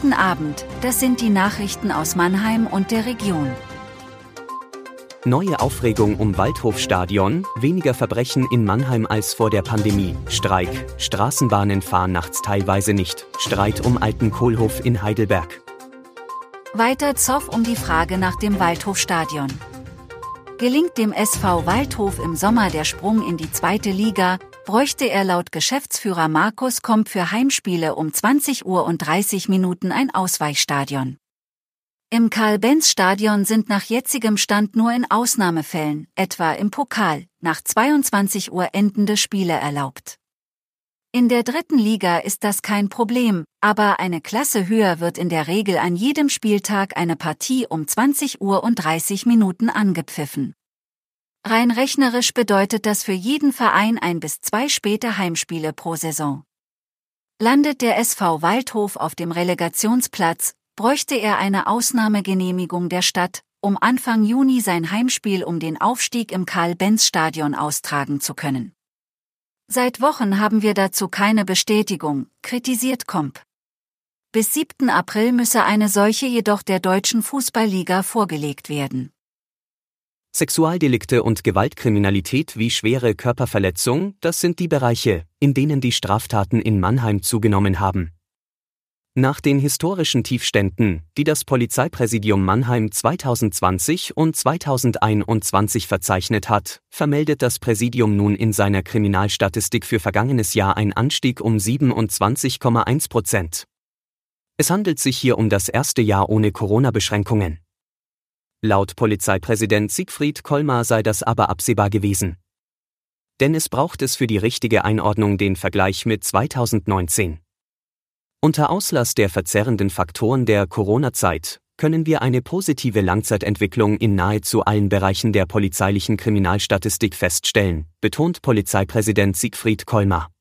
Guten Abend, das sind die Nachrichten aus Mannheim und der Region. Neue Aufregung um Waldhofstadion, weniger Verbrechen in Mannheim als vor der Pandemie, Streik, Straßenbahnen fahren nachts teilweise nicht, Streit um alten Kohlhof in Heidelberg. Weiter Zoff um die Frage nach dem Waldhofstadion. Gelingt dem SV Waldhof im Sommer der Sprung in die zweite Liga, bräuchte er laut Geschäftsführer Markus Komp für Heimspiele um 20 Uhr und 30 Minuten ein Ausweichstadion. Im Karl-Benz-Stadion sind nach jetzigem Stand nur in Ausnahmefällen, etwa im Pokal, nach 22 Uhr endende Spiele erlaubt. In der dritten Liga ist das kein Problem, aber eine Klasse höher wird in der Regel an jedem Spieltag eine Partie um 20 Uhr und 30 Minuten angepfiffen. Rein rechnerisch bedeutet das für jeden Verein ein bis zwei späte Heimspiele pro Saison. Landet der SV Waldhof auf dem Relegationsplatz, bräuchte er eine Ausnahmegenehmigung der Stadt, um Anfang Juni sein Heimspiel um den Aufstieg im Karl-Benz-Stadion austragen zu können. Seit Wochen haben wir dazu keine Bestätigung, kritisiert Komp. Bis 7. April müsse eine solche jedoch der deutschen Fußballliga vorgelegt werden. Sexualdelikte und Gewaltkriminalität wie schwere Körperverletzung, das sind die Bereiche, in denen die Straftaten in Mannheim zugenommen haben. Nach den historischen Tiefständen, die das Polizeipräsidium Mannheim 2020 und 2021 verzeichnet hat, vermeldet das Präsidium nun in seiner Kriminalstatistik für vergangenes Jahr einen Anstieg um 27,1 Prozent. Es handelt sich hier um das erste Jahr ohne Corona-Beschränkungen. Laut Polizeipräsident Siegfried Kolmar sei das aber absehbar gewesen. Denn es braucht es für die richtige Einordnung den Vergleich mit 2019. Unter Auslass der verzerrenden Faktoren der Corona-Zeit können wir eine positive Langzeitentwicklung in nahezu allen Bereichen der polizeilichen Kriminalstatistik feststellen, betont Polizeipräsident Siegfried Kolmar.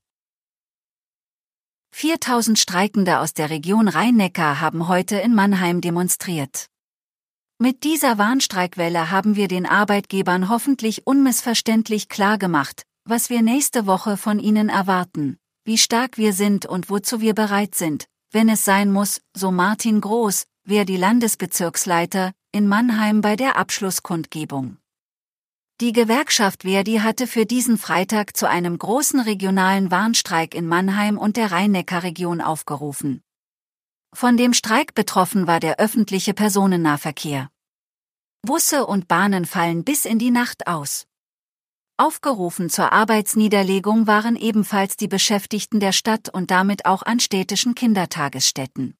4000 Streikende aus der Region Rhein-Neckar haben heute in Mannheim demonstriert. Mit dieser Warnstreikwelle haben wir den Arbeitgebern hoffentlich unmissverständlich klargemacht, was wir nächste Woche von ihnen erwarten, wie stark wir sind und wozu wir bereit sind, wenn es sein muss, so Martin Groß, wer die Landesbezirksleiter, in Mannheim bei der Abschlusskundgebung. Die Gewerkschaft Verdi hatte für diesen Freitag zu einem großen regionalen Warnstreik in Mannheim und der Rhein-Neckar-Region aufgerufen. Von dem Streik betroffen war der öffentliche Personennahverkehr. Busse und Bahnen fallen bis in die Nacht aus. Aufgerufen zur Arbeitsniederlegung waren ebenfalls die Beschäftigten der Stadt und damit auch an städtischen Kindertagesstätten.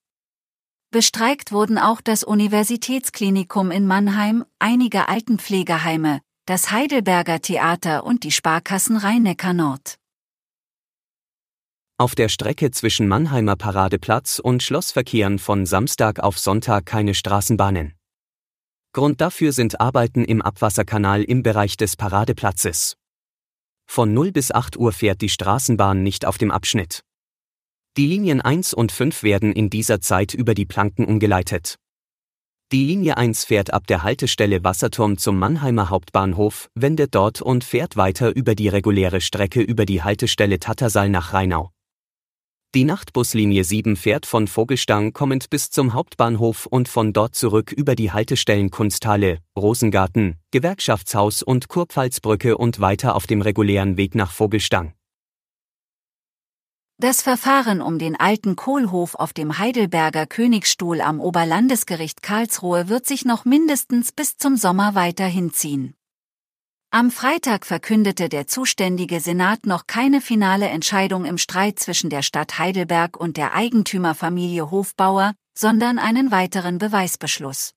Bestreikt wurden auch das Universitätsklinikum in Mannheim, einige Altenpflegeheime, das Heidelberger Theater und die Sparkassen Rhein-Neckar Nord. Auf der Strecke zwischen Mannheimer Paradeplatz und Schlossverkehren von Samstag auf Sonntag keine Straßenbahnen. Grund dafür sind Arbeiten im Abwasserkanal im Bereich des Paradeplatzes. Von 0 bis 8 Uhr fährt die Straßenbahn nicht auf dem Abschnitt. Die Linien 1 und 5 werden in dieser Zeit über die Planken umgeleitet. Die Linie 1 fährt ab der Haltestelle Wasserturm zum Mannheimer Hauptbahnhof, wendet dort und fährt weiter über die reguläre Strecke über die Haltestelle Tattersall nach Rheinau. Die Nachtbuslinie 7 fährt von Vogelstang kommend bis zum Hauptbahnhof und von dort zurück über die Haltestellen Kunsthalle, Rosengarten, Gewerkschaftshaus und Kurpfalzbrücke und weiter auf dem regulären Weg nach Vogelstang. Das Verfahren um den alten Kohlhof auf dem Heidelberger Königsstuhl am Oberlandesgericht Karlsruhe wird sich noch mindestens bis zum Sommer weiter hinziehen. Am Freitag verkündete der zuständige Senat noch keine finale Entscheidung im Streit zwischen der Stadt Heidelberg und der Eigentümerfamilie Hofbauer, sondern einen weiteren Beweisbeschluss.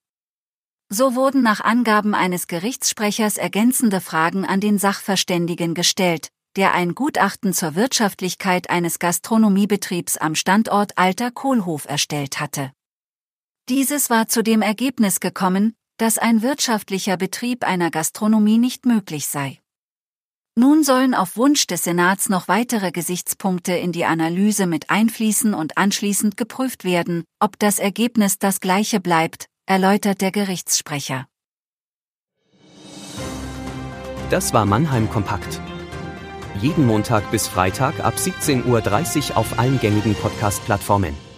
So wurden nach Angaben eines Gerichtssprechers ergänzende Fragen an den Sachverständigen gestellt, der ein Gutachten zur Wirtschaftlichkeit eines Gastronomiebetriebs am Standort Alter Kohlhof erstellt hatte. Dieses war zu dem Ergebnis gekommen, dass ein wirtschaftlicher Betrieb einer Gastronomie nicht möglich sei. Nun sollen auf Wunsch des Senats noch weitere Gesichtspunkte in die Analyse mit einfließen und anschließend geprüft werden, ob das Ergebnis das gleiche bleibt, erläutert der Gerichtssprecher. Das war Mannheim Kompakt. Jeden Montag bis Freitag ab 17.30 Uhr auf allen gängigen Podcast-Plattformen.